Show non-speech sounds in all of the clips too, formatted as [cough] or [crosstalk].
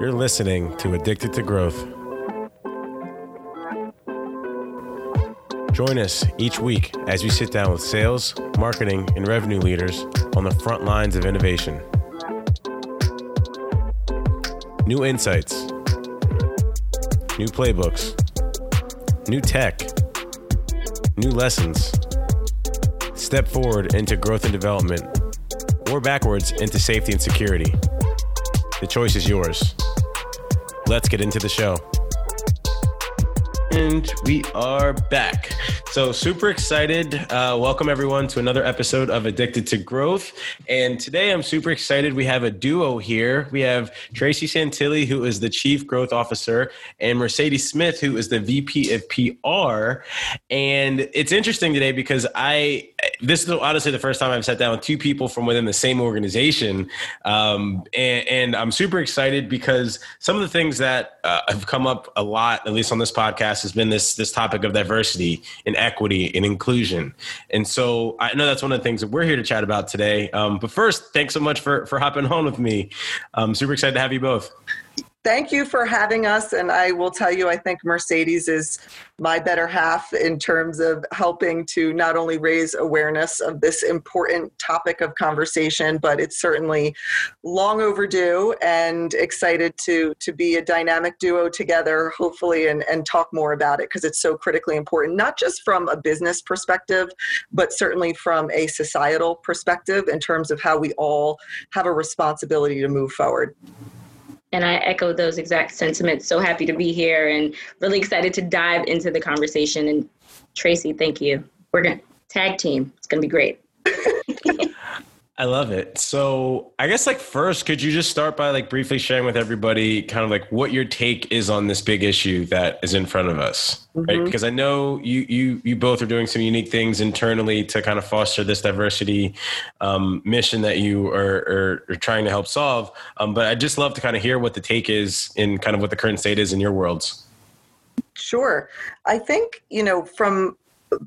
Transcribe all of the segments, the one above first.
You're listening to Addicted to Growth. Join us each week as we sit down with sales, marketing, and revenue leaders on the front lines of innovation. New insights, new playbooks, new tech, new lessons. Step forward into growth and development, or backwards into safety and security. The choice is yours. Let's get into the show. And we are back. So, super excited. Uh, welcome, everyone, to another episode of Addicted to Growth. And today I'm super excited. We have a duo here. We have Tracy Santilli, who is the Chief Growth Officer, and Mercedes Smith, who is the VP of PR. And it's interesting today because I, this is honestly the first time I've sat down with two people from within the same organization. Um, and, and, I'm super excited because some of the things that uh, have come up a lot, at least on this podcast, has been this, this topic of diversity and equity and inclusion. And so I know that's one of the things that we're here to chat about today. Um, but first, thanks so much for, for hopping on with me. I'm super excited to have you both. Thank you for having us. And I will tell you, I think Mercedes is my better half in terms of helping to not only raise awareness of this important topic of conversation, but it's certainly long overdue and excited to, to be a dynamic duo together, hopefully, and, and talk more about it because it's so critically important, not just from a business perspective, but certainly from a societal perspective in terms of how we all have a responsibility to move forward. And I echo those exact sentiments. So happy to be here and really excited to dive into the conversation. And Tracy, thank you. We're going to tag team. It's going to be great. [laughs] I love it. So, I guess like first, could you just start by like briefly sharing with everybody kind of like what your take is on this big issue that is in front of us, mm-hmm. right? Because I know you you you both are doing some unique things internally to kind of foster this diversity um, mission that you are, are, are, trying to help solve. Um, but I'd just love to kind of hear what the take is in kind of what the current state is in your worlds. Sure. I think, you know, from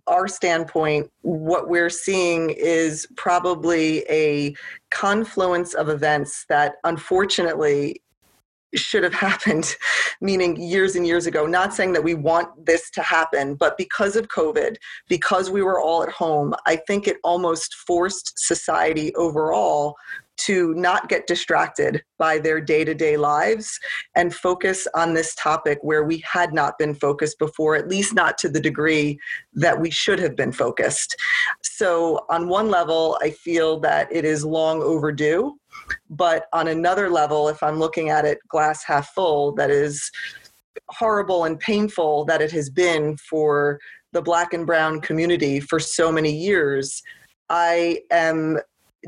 our standpoint, what we're seeing is probably a confluence of events that unfortunately should have [laughs] happened, meaning years and years ago. Not saying that we want this to happen, but because of COVID, because we were all at home, I think it almost forced society overall to not get distracted by their day to day lives and focus on this topic where we had not been focused before, at least not to the degree that we should have been focused. So, on one level, I feel that it is long overdue. But on another level, if I'm looking at it glass half full, that is horrible and painful that it has been for the black and brown community for so many years. I am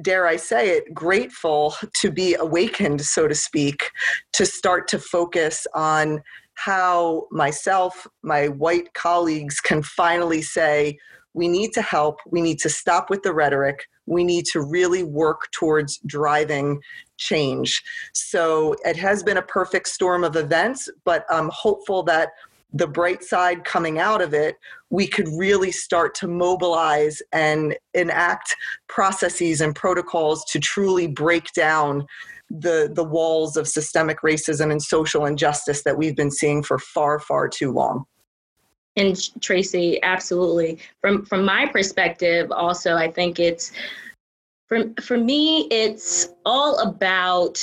dare I say it, grateful to be awakened, so to speak, to start to focus on how myself, my white colleagues can finally say, we need to help, we need to stop with the rhetoric, we need to really work towards driving change. So it has been a perfect storm of events, but I'm hopeful that the bright side coming out of it, we could really start to mobilize and enact processes and protocols to truly break down the the walls of systemic racism and social injustice that we've been seeing for far far too long. And Tracy, absolutely. From from my perspective, also, I think it's for for me, it's all about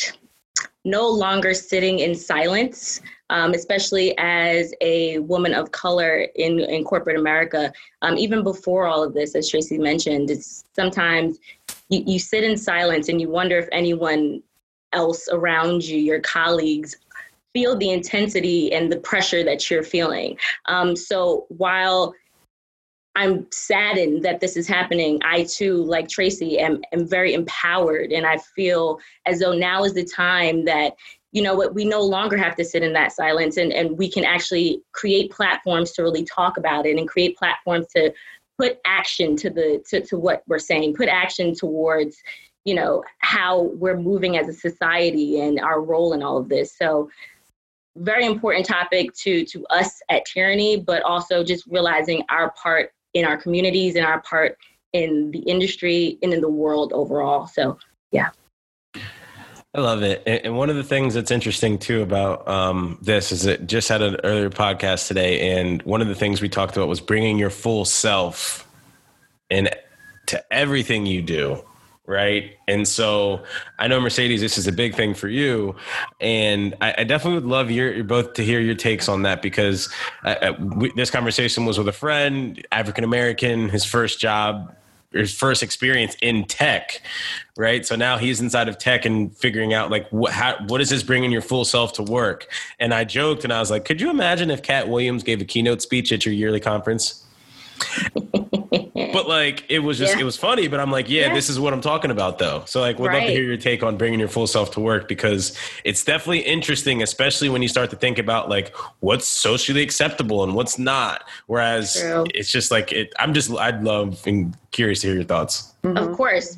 no longer sitting in silence um, especially as a woman of color in, in corporate America. Um, even before all of this, as Tracy mentioned, it's sometimes you, you sit in silence and you wonder if anyone else around you, your colleagues, feel the intensity and the pressure that you're feeling. Um, so while I'm saddened that this is happening. I too, like Tracy, am, am very empowered and I feel as though now is the time that you know what we no longer have to sit in that silence and, and we can actually create platforms to really talk about it and create platforms to put action to the to, to what we're saying put action towards you know how we're moving as a society and our role in all of this so very important topic to to us at Tierney but also just realizing our part in our communities and our part in the industry and in the world overall. So, yeah. I love it. And one of the things that's interesting too about um, this is that just had an earlier podcast today, and one of the things we talked about was bringing your full self in to everything you do right? And so I know Mercedes, this is a big thing for you, and I, I definitely would love your, your, both to hear your takes on that because uh, uh we, this conversation was with a friend, African American, his first job his first experience in tech, right? So now he's inside of tech and figuring out like what how, what is this bringing your full self to work? And I joked and I was like, could you imagine if Katt Williams gave a keynote speech at your yearly conference? But like it was just yeah. it was funny but i'm like yeah, yeah, this is what i'm talking about though so like we'd right. love to hear your take on bringing your full self to work because it's definitely interesting especially when you start to think about like what's socially acceptable and what's not whereas True. it's just like it i'm just i'd love and curious to hear your thoughts mm-hmm. of course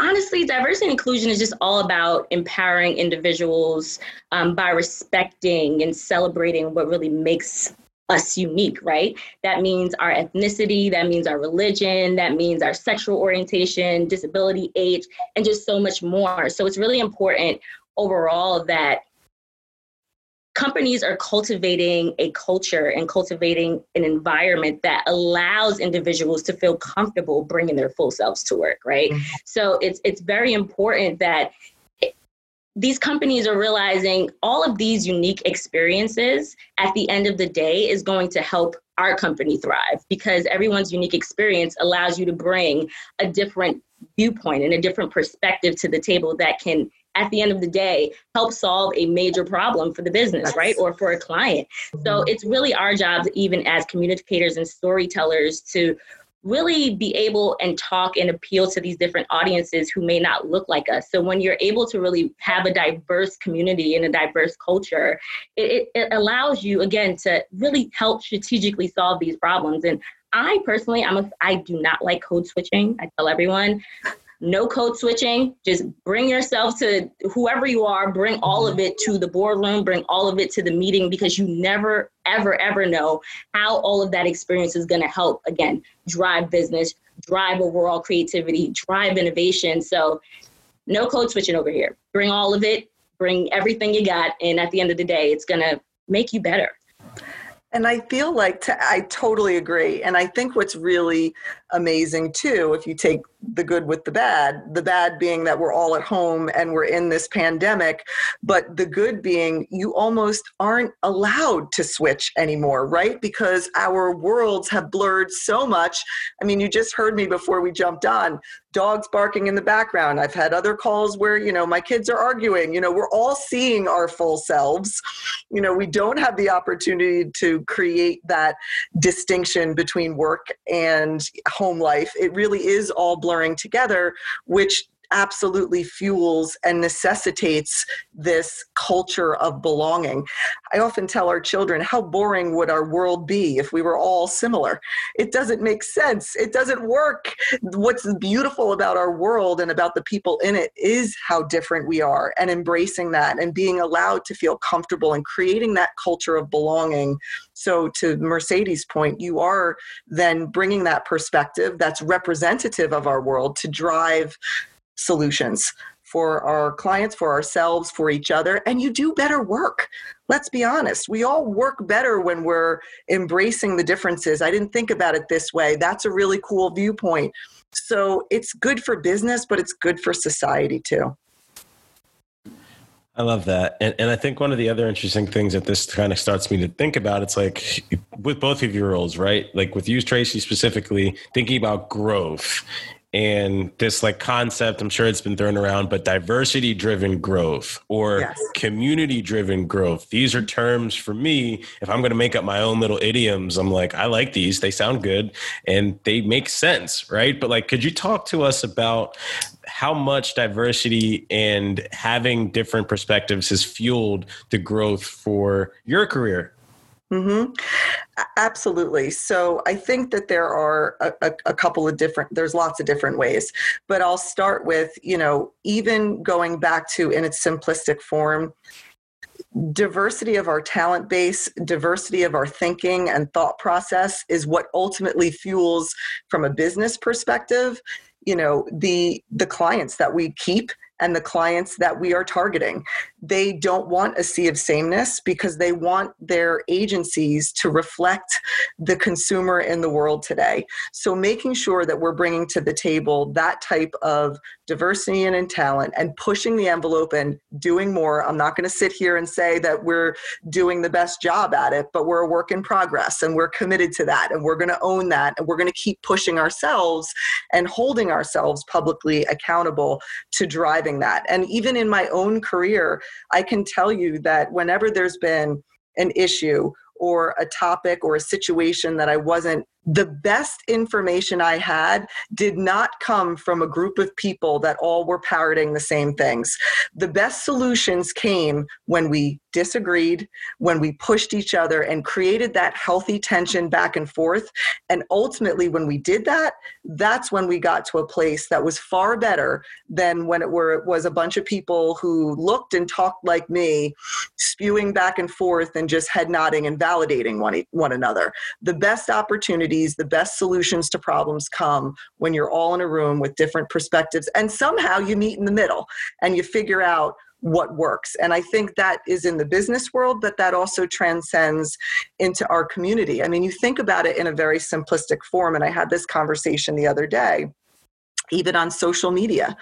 honestly, diversity and inclusion is just all about empowering individuals um, by respecting and celebrating what really makes us unique, right? That means our ethnicity, that means our religion, that means our sexual orientation, disability, age, and just so much more. So it's really important overall that companies are cultivating a culture and cultivating an environment that allows individuals to feel comfortable bringing their full selves to work right mm-hmm. so it's it's very important that these companies are realizing all of these unique experiences at the end of the day is going to help our company thrive because everyone's unique experience allows you to bring a different viewpoint and a different perspective to the table that can at the end of the day help solve a major problem for the business right or for a client. So mm-hmm. it's really our job even as communicators and storytellers to really be able and talk and appeal to these different audiences who may not look like us. So when you're able to really have a diverse community and a diverse culture, it, it, allows you again to really help strategically solve these problems. And I personally, I'm a, I do not like code switching. I tell everyone no code switching. Just bring yourself to whoever you are, bring all of mm-hmm. it to the boardroom, bring all of it to the meeting because you never, ever, ever know how all of that experience is going to help, again, drive business, drive overall creativity, drive innovation. So, no code switching over here. Bring all of it, bring everything you got, and at the end of the day, it's going to make you better. And I feel like I totally agree. And I think what's really amazing too, if you take the good with the bad, the bad being that we're all at home and we're in this pandemic, but the good being you almost aren't allowed to switch anymore, right? Because our worlds have blurred so much. I mean, you just heard me before we jumped on dogs barking in the background. I've had other calls where, you know, my kids are arguing. You know, we're all seeing our full selves. You know, we don't have the opportunity to create that distinction between work and home life. It really is all blurring together, which absolutely fuels and necessitates this culture of belonging. I often tell our children, how boring would our world be if we were all similar? It doesn't make sense. It doesn't work. What's beautiful about our world and about the people in it is how different we are and embracing that and being allowed to feel comfortable and creating that culture of belonging. So, to Mercedes' point, you are then bringing that perspective that's representative of our world to drive solutions for our clients, for ourselves, for each other, and you do better work. Let's be honest. We all work better when we're embracing the differences. I didn't think about it this way. That's a really cool viewpoint. So it's good for business, but it's good for society too. I love that. And, and I think one of the other interesting things that this kind of starts me to think about, it's like with both of your roles, right? Like with you, Tracy, specifically, thinking about growth and this like concept i'm sure it's been thrown around but diversity driven growth or yes. community driven growth. These are terms for me if i'm going to make up my own little idioms i'm like i like these they sound good and they make sense right? But like could you talk to us about how much diversity and having different perspectives has fueled the growth for your career Mm-hmm. Absolutely. So I think that there are a, a, a, couple of different, there's lots of different ways, but I'll start with, you know, even going back to in its simplistic form, diversity of our talent base, diversity of our thinking and thought process is what ultimately fuels from a business perspective, you know, the the clients that we keep and the clients that we are targeting. They don't want a sea of sameness because they want their agencies to reflect the consumer in the world today. So, making sure that we're bringing to the table that type of diversity and in talent and pushing the envelope and doing more. I'm not going to sit here and say that we're doing the best job at it, but we're a work in progress and we're committed to that and we're going to own that and we're going to keep pushing ourselves and holding ourselves publicly accountable to that. And even in my own career, I can tell you that whenever there's been an issue or a topic or a situation that I wasn't the best information I had did not come from a group of people that all were parroting the same things. The best solutions came when we disagreed, when we pushed each other and created that healthy tension back and forth. And ultimately, when we did that, that's when we got to a place that was far better than when it were it was a bunch of people who looked and talked like me, spewing back and forth and just head nodding and validating one, one another. The best opportunity the best solutions to problems come when you're all in a room with different perspectives and somehow you meet in the middle and you figure out what works. And I think that is in the business world, but that also transcends into our community. I mean, you think about it in a very simplistic form. And I had this conversation the other day even on social media.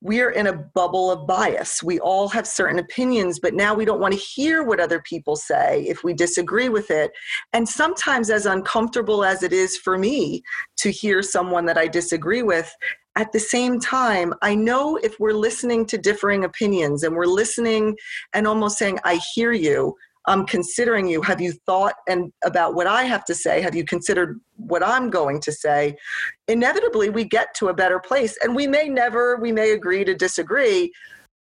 We're in a bubble of bias. We all have certain opinions, but now we don't want to hear what other people say if we disagree with it. And sometimes, as uncomfortable as it is for me to hear someone that I disagree with, at the same time, I know if we're listening to differing opinions and we're listening and almost saying, I hear you, I'm considering you. Have you thought and about what I have to say? Have you considered what I'm going to say? Inevitably, we get to a better place, and we may never, we may agree to disagree.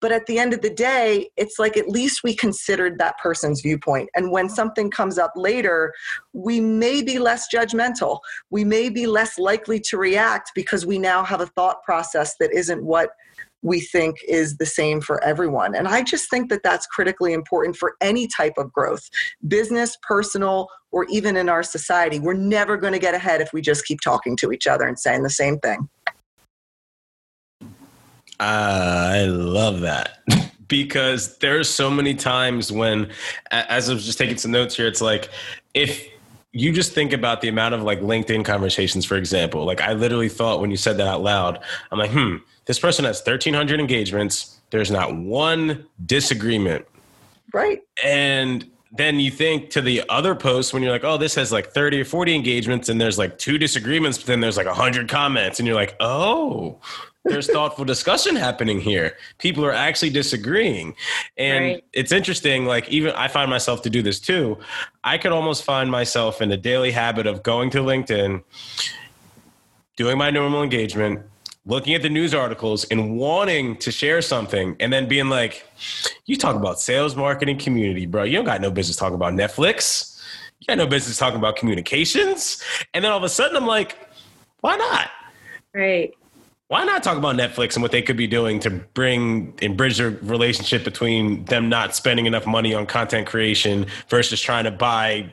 But at the end of the day, it's like at least we considered that person's viewpoint. And when something comes up later, we may be less judgmental. We may be less likely to react because we now have a thought process that isn't what we think is the same for everyone. And I just think that that's critically important for any type of growth, business, personal, or even in our society. We're never going to get ahead if we just keep talking to each other and saying the same thing. I love that. [laughs] because there's so many times when as I was just taking some notes here, it's like if you just think about the amount of like LinkedIn conversations, for example. Like I literally thought when you said that out loud, I'm like, hmm, this person has 1,300 engagements. There's not one disagreement. Right. And then you think to the other post when you're like, oh, this has like 30 or 40 engagements and there's like two disagreements, but then there's like 100 comments. And you're like, oh, there's thoughtful discussion happening here. People are actually disagreeing. And right. it's interesting, like, even I find myself to do this too. I could almost find myself in a daily habit of going to LinkedIn, doing my normal engagement, looking at the news articles and wanting to share something and then being like, you talk about sales, marketing, community, bro. You don't got no business talking about Netflix. You got no business talking about communications. And then all of a sudden I'm like, why not? Right. Why not talk about Netflix and what they could be doing to bring and bridge the relationship between them not spending enough money on content creation versus trying to buy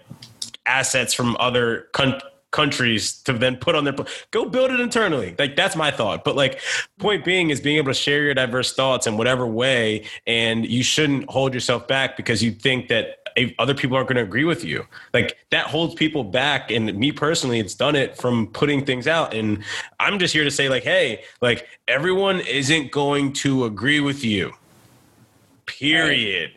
assets from other countries? Countries to then put on their go build it internally. Like that's my thought. But like point being is being able to share your diverse thoughts in whatever way and you shouldn't hold yourself back because you think that other people aren't going to agree with you. Like that holds people back and me personally it's done it from putting things out. And i'm just here to say like hey like everyone isn't going to agree with you. Period.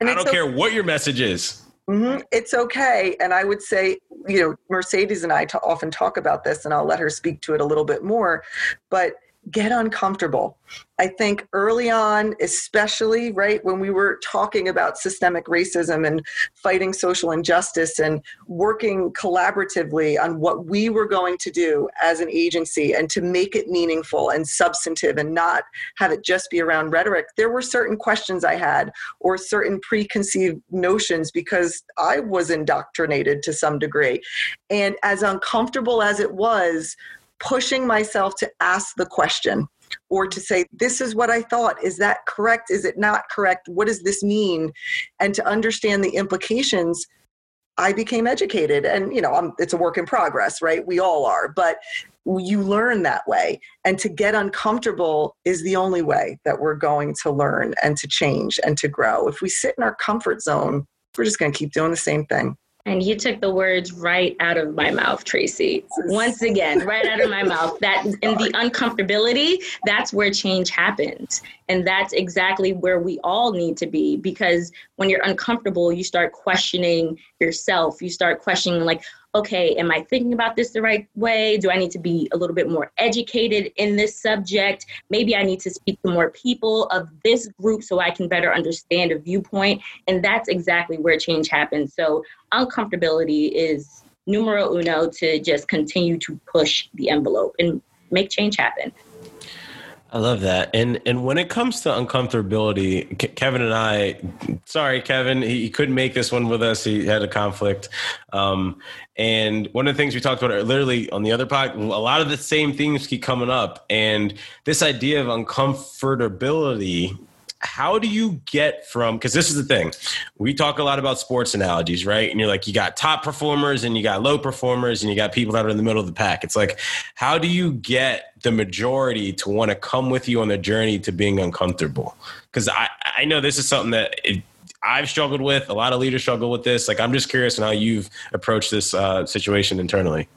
I don't care what your message is Mm-hmm. It's okay. And I would say, you know, Mercedes and I t- often talk about this, and I'll let her speak to it a little bit more. But get uncomfortable. I think early on, especially right when we were talking about systemic racism and fighting social injustice and working collaboratively on what we were going to do as an agency and to make it meaningful and substantive and not have it just be around rhetoric, there were certain questions I had or certain preconceived notions because I was indoctrinated to some degree. And as uncomfortable as it was, pushing myself to ask the question or to say, This is what I thought. Is that correct? Is it not correct? What does this mean? And to understand the implications. I became educated, and you know, I'm, it's a work in progress, right? We all are, but you learn that way. And to get uncomfortable is the only way that we're going to learn and to change and to grow. If we sit in our comfort zone, we're just going to keep doing the same thing. And you took the words right out of my mouth, Tracy. Once again, right out of my mouth. That in the uncomfortability, that's where change happens. And that's exactly where we all need to be because when you're uncomfortable, you start questioning yourself. You start questioning like, okay, am I thinking about this the right way? Do I need to be a little bit more educated in this subject? Maybe I need to speak to more people of this group so I can better understand a viewpoint. And that's exactly where change happens. So, uncomfortability is numero uno to just continue to push the envelope and make change happen. I love that. And and when it comes to uncomfortability, Kevin and I, sorry, Kevin, he, he, couldn't make this one with us. He had a conflict. Um, and one of the things we talked about literally on the other pod, a lot of the same things keep coming up. And this idea of uncomfortability how do you get from because this is the thing we talk a lot about sports analogies right and you're like you got top performers and you got low performers and you got people that are in the middle of the pack it's like how do you get the majority to want to come with you on the journey to being uncomfortable because i i know this is something that it, I've struggled with. A lot of leaders struggle with this. Like, I'm just curious on how you've approached this uh, situation internally.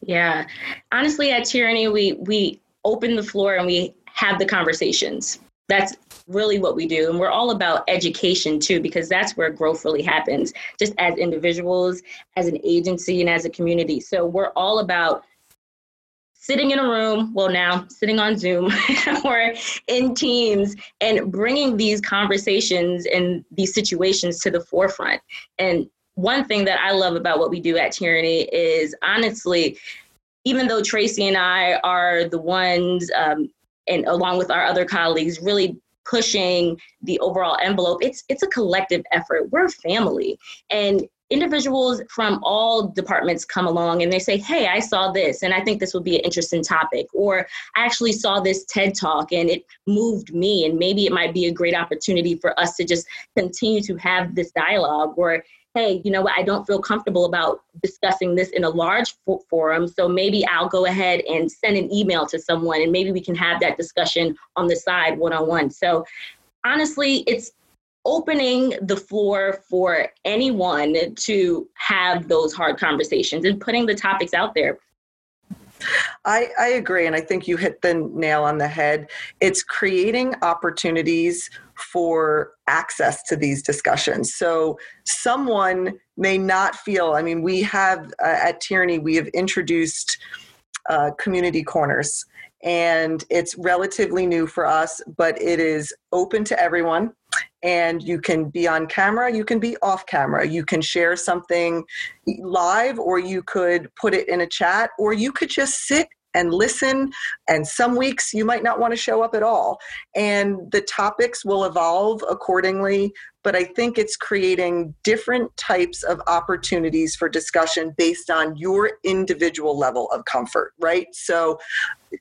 Yeah, honestly, at Tierney, we we open the floor and we have the conversations. That's really what we do. And we're all about education too, because that's where growth really happens, just as individuals, as an agency, and as a community. So we're all about sitting in a room, well, now sitting on Zoom [laughs] or in Teams and bringing these conversations and these situations to the forefront. And one thing that I love about what we do at Tierney is honestly, even though Tracy and I are the ones, um, and along with our other colleagues, really pushing the overall envelope. It's it's a collective effort. We're a family. And individuals from all departments come along and they say hey i saw this and i think this would be an interesting topic. Or i actually saw this ted talk and it moved me and maybe it might be a great opportunity for us to just continue to have this dialogue. Or hey, you know what, I don't feel comfortable about discussing this in a large forum. So maybe I'll go ahead and send an email to someone and maybe we can have that discussion on the side one on one. So honestly, it's opening the floor for anyone to have those hard conversations and putting the topics out there. I, I agree, and I think you hit the nail on the head. It's creating opportunities for access to these discussions. So someone may not feel, I mean, we have uh, at Tierney, we have introduced uh, community corners. And it's relatively new for us, but it is open to everyone. And you can be on camera, you can be off camera. You can share something live, or you could put it in a chat, or you could just sit and listen. And some weeks you might not want to show up at all. And the topics will evolve accordingly. But I think it's creating different types of opportunities for discussion based on your individual level of comfort, right? So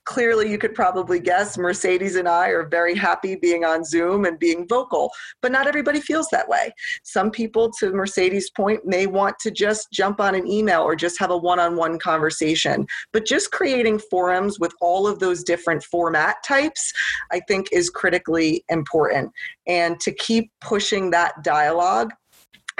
clearly you could probably guess Mercedes and I are very happy being on Zoom and being vocal, but not everybody feels that way. Some people, to Mercedes' point, may want to just jump on an email or just have a one on one conversation. But just creating forums with all of those different format types, I think, is critically important. And to keep pushing that dialogue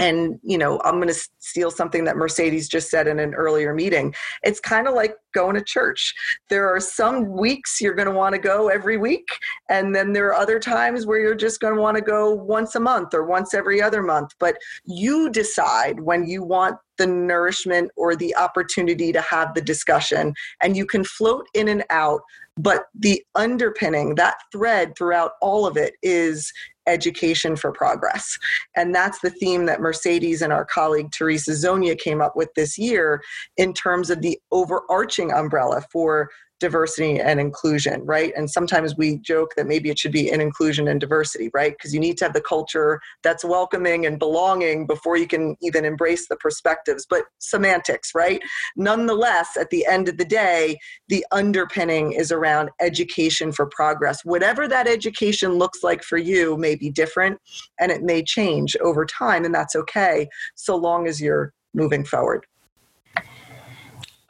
and you know i'm going to steal something that mercedes just said in an earlier meeting. It's kind of like going to church. There are some weeks you're going to want to go every week and then there are other times where you're just going to want to go once a month or once every other month. But you decide when you want the nourishment or the opportunity to have the discussion and you can float in and out but the underpinning that thread throughout all of it is education for progress. And that's the theme that Mercedes and our colleague Teresa Zonia came up with this year in terms of the overarching umbrella for diversity and inclusion, right? And sometimes we joke that maybe it should be in inclusion and diversity, right? Because you need to have the culture that's welcoming and belonging before you can even embrace the perspectives. But semantics, right? Nonetheless, at the end of the day, the underpinning is around education for progress. Whatever that education looks like for you may be different and it may change over time, and that's okay so long as you're moving forward.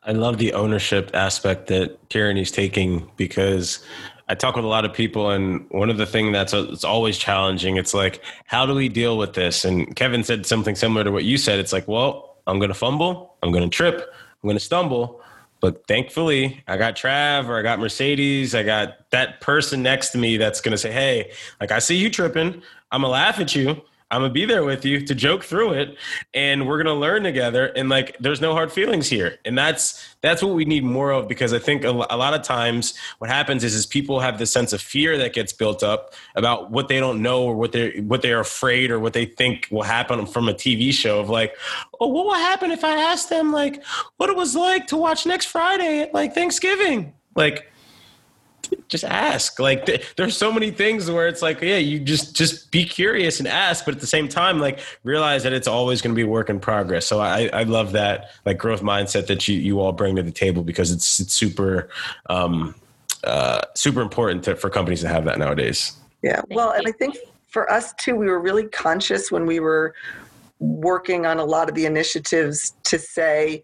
I love the ownership aspect that Tierney's taking because I talk with a lot of people, and one of the things that's a, it's always challenging. It's like, how do we deal with this? And Kevin said something similar to what you said. It's like, well, I'm going to fumble, I'm going to trip, I'm going to stumble, but thankfully, I got Trav or I got Mercedes. I got that person next to me that's going to say, hey, like, I see you tripping. I'm to laugh at you. I'm gonna be there with you to joke through it, and we're gonna learn together. And like, there's no hard feelings here, and that's that's what we need more of because I think a, lot of times what happens is is people have this sense of fear that gets built up about what they don't know or what they what they're afraid or what they think will happen from a TV show of like, oh, what will happen if I ask them like what it was like to watch next Friday at like Thanksgiving, like [laughs] just ask. Like th- there's so many things where it's like yeah you just just be curious and ask but at the same time like realize that it's always going to be work in progress. So i i love that like growth mindset that you you all bring to the table because it's it's super um uh super important to, for companies to have that nowadays. Yeah well and i think for us too we were really conscious when we were working on a lot of the initiatives to say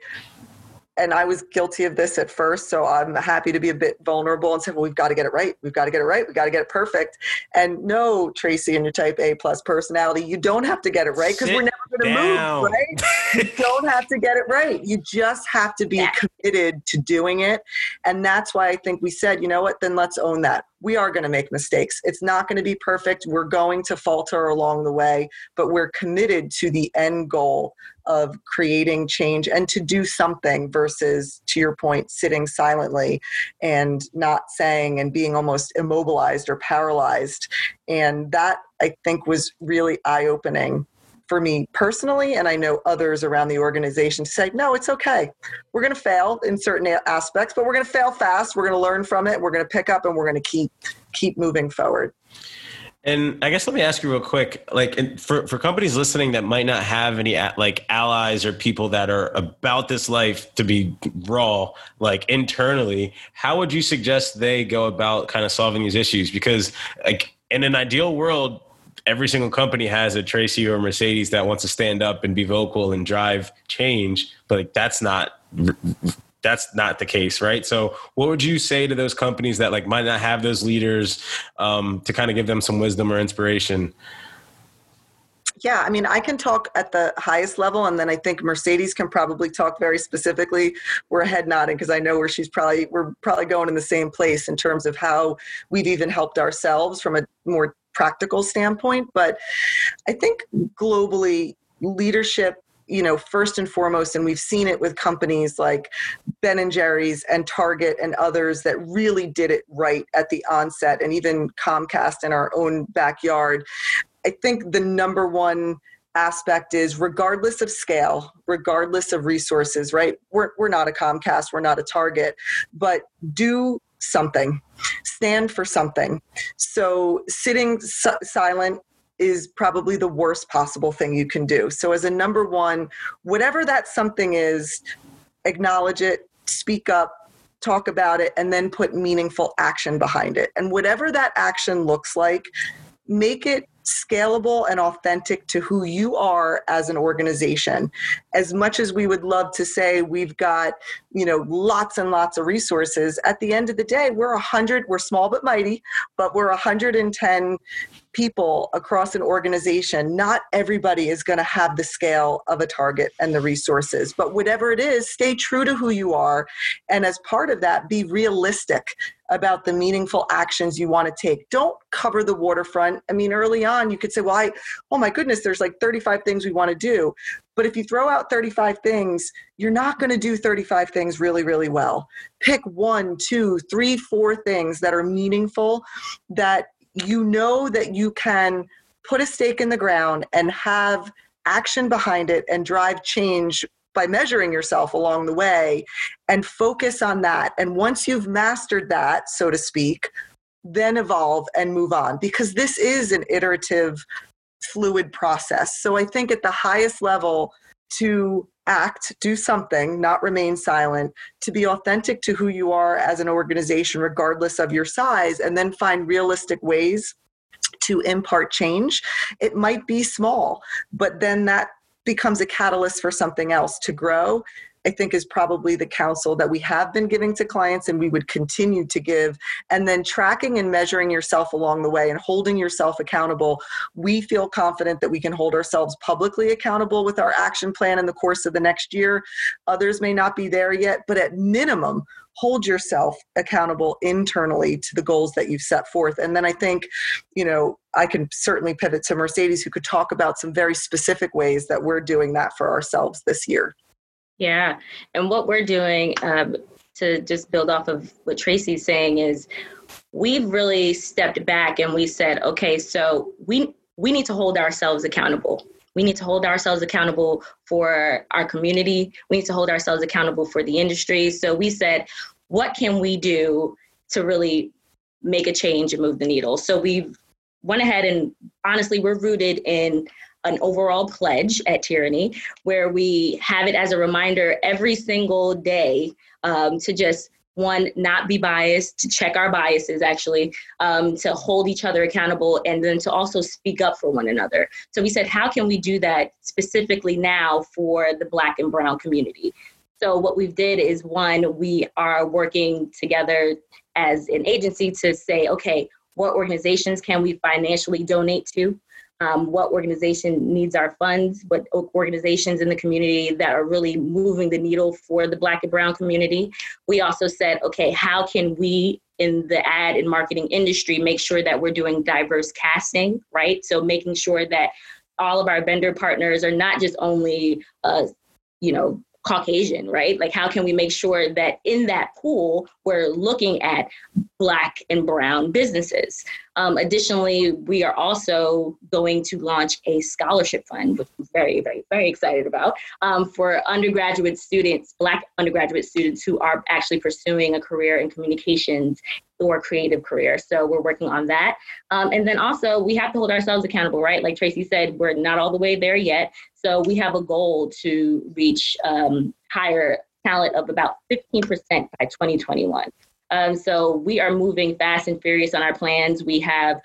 and I was guilty of this at first, so I'm happy to be a bit vulnerable and say, well, we've got to get it right. We've got to get it right. We've got to get it perfect. And no, Tracy and your type A plus personality, you don't have to get it right because we're never going to move, right? you [laughs] don't have to get it right. You just have to be yeah. committed to doing it. And that's why I think we said, you know what, then let's own that we are going to make mistakes. It's not going to be perfect. We're going to falter along the way, but we're committed to the end goal of creating change and to do something versus, to your point, sitting silently and not saying and being almost immobilized or paralyzed. And that I think was really eye opening for me personally, and I know others around the organization to say, no, it's okay. We're going to fail in certain aspects, but we're going to fail fast. We're going to learn from it. We're going to pick up, and we're going to keep keep moving forward. And I guess let me ask you real quick, like for, for companies listening that might not have any like allies or people that are about this life to be raw, like internally, how would you suggest they go about kind of solving these issues? Because like in an ideal world, every single company has a Tracy or Mercedes that wants to stand up and be vocal and drive change, but like that's not that's not the case, right? So, what would you say to those companies that like might not have those leaders um, to kind of give them some wisdom or inspiration? Yeah, I mean, I can talk at the highest level, and then I think Mercedes can probably talk very specifically. We're head nodding because I know where she's probably we're probably going in the same place in terms of how we've even helped ourselves from a more practical standpoint. But I think globally, leadership you know first and foremost and we've seen it with companies like ben and jerry's and target and others that really did it right at the onset and even comcast in our own backyard. I think the number one aspect is regardless of scale regardless of resources right? We're, we're not a comcast we're not a target but do something. Stand for something. So sitting silent is probably the worst possible thing you can do. So as a number one whatever that something is acknowledge it speak up talk about it and then put meaningful action behind it. And whatever that action looks like make it scalable and authentic to who you are as an organization. As much as we would love to say we've got you know lots and lots of resources at the end of the day we're 100 we're small but mighty but we're 110 people across an organization not everybody is going to have the scale of a target and the resources but whatever it is stay true to who you are and as part of that be realistic about the meaningful actions you want to take. Don't cover the waterfront. I mean, early on, you could say, well, I, oh my goodness, there's like 35 things we want to do. But if you throw out 35 things, you're not going to do 35 things really, really well. Pick one, two, three, four things that are meaningful that you know that you can put a stake in the ground and have action behind it and drive change by measuring yourself along the way and focus on that. And once you've mastered that, so to speak, then evolve and move on because this is an iterative, fluid process. So I think at the highest level, to act, do something, not remain silent, to be authentic to who you are as an organization, regardless of your size, and then find realistic ways to impart change. It might be small, but then that becomes a catalyst for something else to grow I think is probably the counsel that we have been giving to clients and we would continue to give. And then tracking and measuring yourself along the way and holding yourself accountable. We feel confident that we can hold ourselves publicly accountable with our action plan in the course of the next year. Others may not be there yet, but at minimum, hold yourself accountable internally to the goals that you've set forth. And then I think, you know, I can certainly pivot to Mercedes, who could talk about some very specific ways that we're doing that for ourselves this year. Yeah. And what we're doing um, to just build off of what Tracy's saying is we've really stepped back and we said, okay, so we we need to hold ourselves accountable. We need to hold ourselves accountable for our community. We need to hold ourselves accountable for the industry. So we said, what can we do to really make a change and move the needle? So we went ahead and honestly, we're rooted in an overall pledge at Tierney where we have it as a reminder every single day um, to just one not be biased to check our biases actually um, to hold each other accountable and then to also speak up for one another. So we said how can we do that specifically now for the black and brown community? So what we've did is one we are working together as an agency to say okay what organizations can we financially donate to um, what organization needs our funds, what organizations in the community that are really moving the needle for the Black and Brown community. We also said, okay, how can we in the ad and marketing industry make sure that we're doing diverse casting, right? So making sure that all of our vendor partners are not just only, uh, you know, Caucasian, right? Like, how can we make sure that in that pool, we're looking at Black and Brown businesses? Um, additionally, we are also going to launch a scholarship fund, which I'm very, very, very excited about, um, for undergraduate students, Black undergraduate students who are actually pursuing a career in communications or creative career. So we're working on that. Um, and then also, we have to hold ourselves accountable, right? Like Tracy said, we're not all the way there yet. So we have a goal to reach um, higher talent of about 15% by 2021. Um, so we are moving fast and furious on our plans. We have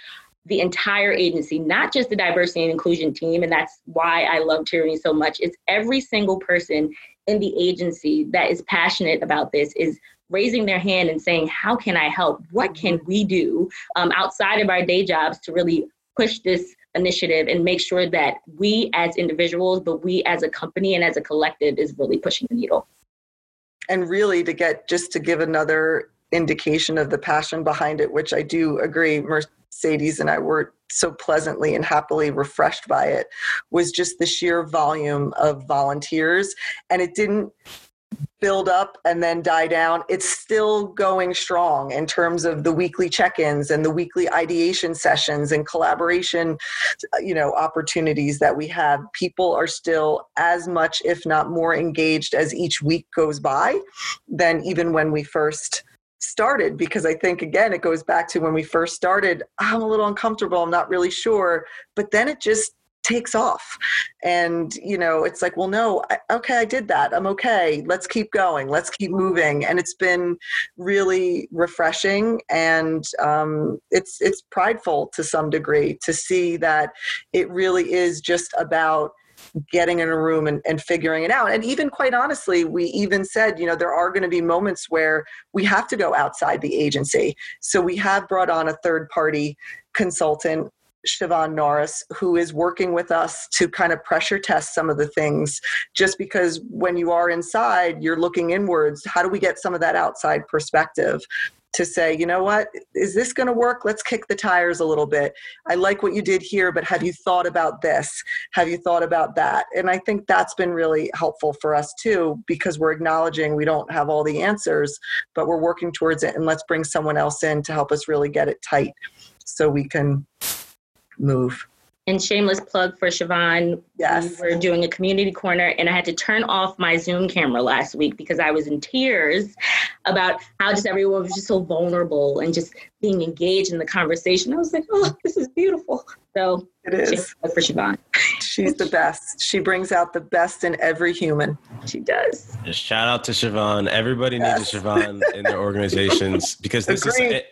the entire agency, not just the diversity and inclusion team, and that's why I love Tierney so much. It's every single person in the agency that is passionate about this is raising their hand and saying, "How can I help? What can we do um, outside of our day jobs to really push this initiative and make sure that we as individuals, but we as a company and as a collective, is really pushing the needle." And really, to get just to give another indication of the passion behind it, which I do agree. Mercedes and I were so pleasantly and happily refreshed by it, was just the sheer volume of volunteers. And it didn't build up and then die down. It's still going strong in terms of the weekly check-ins and the weekly ideation sessions and collaboration, you know, opportunities that we have. People are still as much, if not more, engaged as each week goes by than even when we first started because I think again it goes back to when we first started I'm a little uncomfortable I'm not really sure but then it just takes off. And you know it's like well no I, okay I did that I'm okay let's keep going let's keep moving. And it's been really refreshing and um, it's it's prideful to some degree to see that it really is just about getting in a room and, and figuring it out. And even quite honestly, we even said, you know, there are going to be moments where we have to go outside the agency. So we have brought on a third party consultant Siobhan Norris, who is working with us to kind of pressure test some of the things. Just because when you are inside, you're looking inwards. How do we get some of that outside perspective? To say, you know what, is this going to work? Let's kick the tires a little bit. I like what you did here, but have you thought about this? Have you thought about that? And I think that's been really helpful for us too, because we're acknowledging we don't have all the answers, but we're working towards it. And let's bring someone else in to help us really get it tight so we can move. And shameless plug for Siobhan. Yes. We were doing a community corner and I had to turn off my Zoom camera last week because I was in tears about how just everyone was just so vulnerable and just being engaged in the conversation. I was like, oh, this is beautiful. So it is for Siobhan. She's the best. She brings out the best in every human. She does. Shout out to Siobhan. Everybody yes. needs a Siobhan in their organizations [laughs] because this Agreed. is.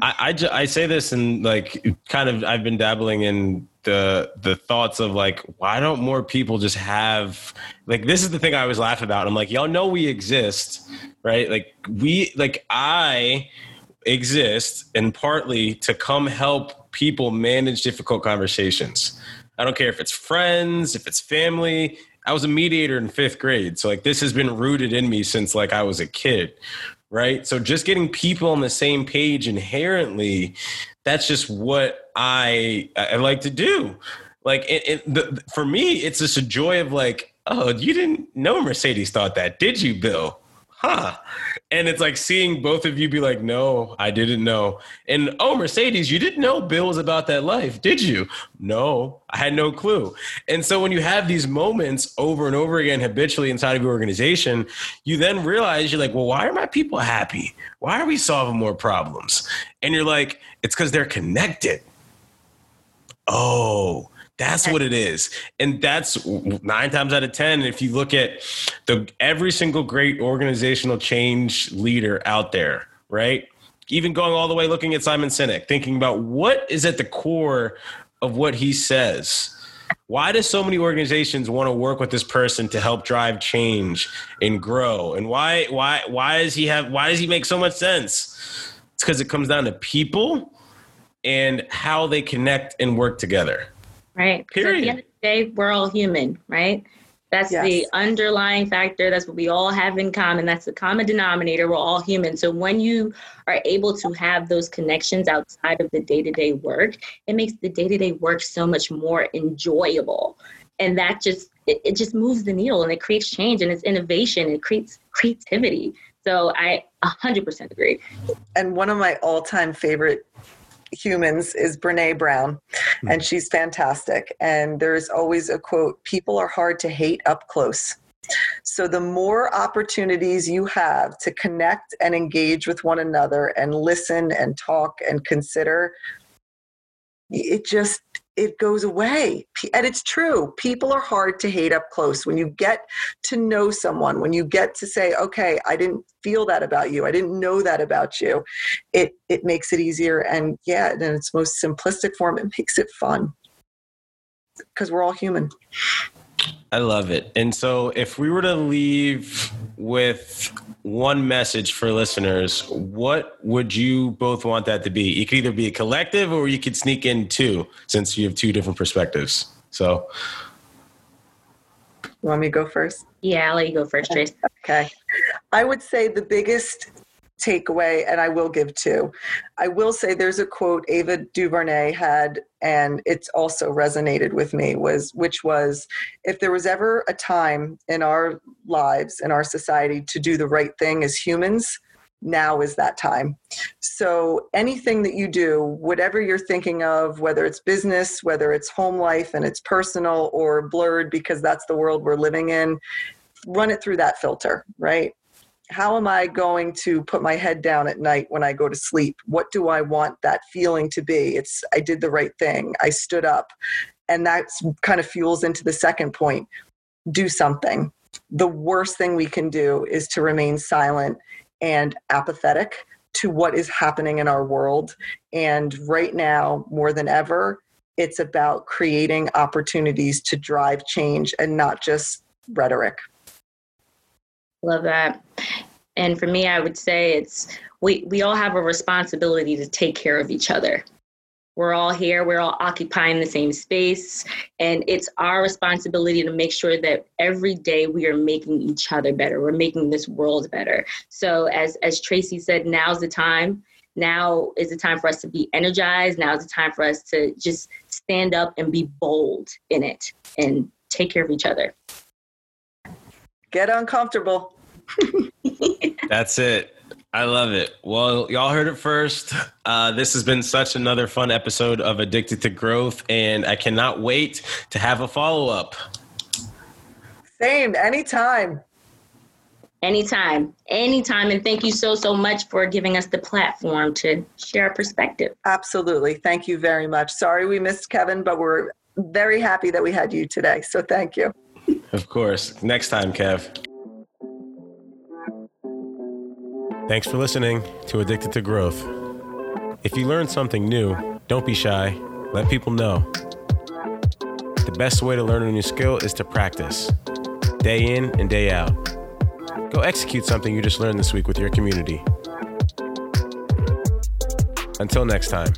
I, I I say this and like kind of I've been dabbling in the the thoughts of like why don't more people just have like this is the thing I always laugh about. I'm like y'all know we exist, right? Like we like I exist and partly to come help people manage difficult conversations. I don't care if it's friends, if it's family. I was a mediator in fifth grade. So like this has been rooted in me since like I was a kid. Right. So just getting people on the same page inherently, that's just what I I like to do. Like it, it the, for me, it's just a joy of like, oh, you didn't know Mercedes thought that, did you, Bill? Huh and it's like seeing both of you be like, no, I didn't know. And oh, Mercedes, you didn't know Bill was about that life, did you? No, I had no clue. And so when you have these moments over and over again habitually inside of your organization, you then realize you're like, well, why are my people happy? Why are we solving more problems? And you're like, it's because they're connected. Oh, that's what it is. And that's nine times out of 10. If you look at the every single great organizational change leader out there, right? Even going all the way looking at Simon Sinek, thinking about what is at the core of what he says. Why do so many organizations want to work with this person to help drive change and grow? And why why why does he have why does he make so much sense? It's because it comes down to people and how they connect and work together. Right. Period. At the end of the day, we're all human, right? That's yes. the underlying factor. That's what we all have in common. That's the common denominator. We're all human. So when you are able to have those connections outside of the day to day work, it makes the day to day work so much more enjoyable. And that just, it, it just moves the needle and it creates change and it's innovation. It creates creativity. So I 100% agree. And one of my all time favorite humans is Brene Brown, hmm. and she's fantastic. And there's always a quote People are hard to hate up close. So, the more opportunities you have to connect and engage with one another and listen and talk and consider, it just it goes away. And it's true. People are hard to hate up close. When you get to know someone, when you get to say, okay, I didn't feel that about you. I didn't know that about you. It it makes it easier. And yeah, in its most simplistic form, it makes it fun. Because we're all human. I love it. And so, if we were to leave with one message for listeners, what would you both want that to be? It could either be a collective or you could sneak in two, since you have two different perspectives. So, you want me to go first? Yeah, I'll let you go first, Trace. Okay. I would say the biggest takeaway, and I will give two. I will say there's a quote Ava DuVernay had, and it's also resonated with me, was which was if there was ever a time in our lives, in our society, to do the right thing as humans, now is that time. So anything that you do, whatever you're thinking of, whether it's business, whether it's home life and it's personal or blurred because that's the world we're living in, run it through that filter, right? How am I going to put my head down at night when I go to sleep? What do I want that feeling to be? It's I did the right thing. I stood up. And that kind of fuels into the second point. Do something. The worst thing we can do is to remain silent and apathetic to what is happening in our world. And right now, more than ever, it's about creating opportunities to drive change and not just rhetoric. Love that. And for me, I would say it's we we all have a responsibility to take care of each other. We're all here, we're all occupying the same space, and it's our responsibility to make sure that every day we are making each other better. We're making this world better. So as as Tracy said, now's the time. Now is the time for us to be energized. Now is the time for us to just stand up and be bold in it and take care of each other. Get uncomfortable. [laughs] That's it. I love it. Well, y'all heard it first. Uh, this has been such another fun episode of Addicted to Growth, and I cannot wait to have a follow up. Same, anytime. Anytime, anytime. And thank you so, so much for giving us the platform to share our perspective. Absolutely. Thank you very much. Sorry we missed Kevin, but we're very happy that we had you today. So thank you. Of course. Next time, Kev. Thanks for listening to Addicted to Growth. If you learned something new, don't be shy. Let people know. The best way to learn a new skill is to practice, day in and day out. Go execute something you just learned this week with your community. Until next time.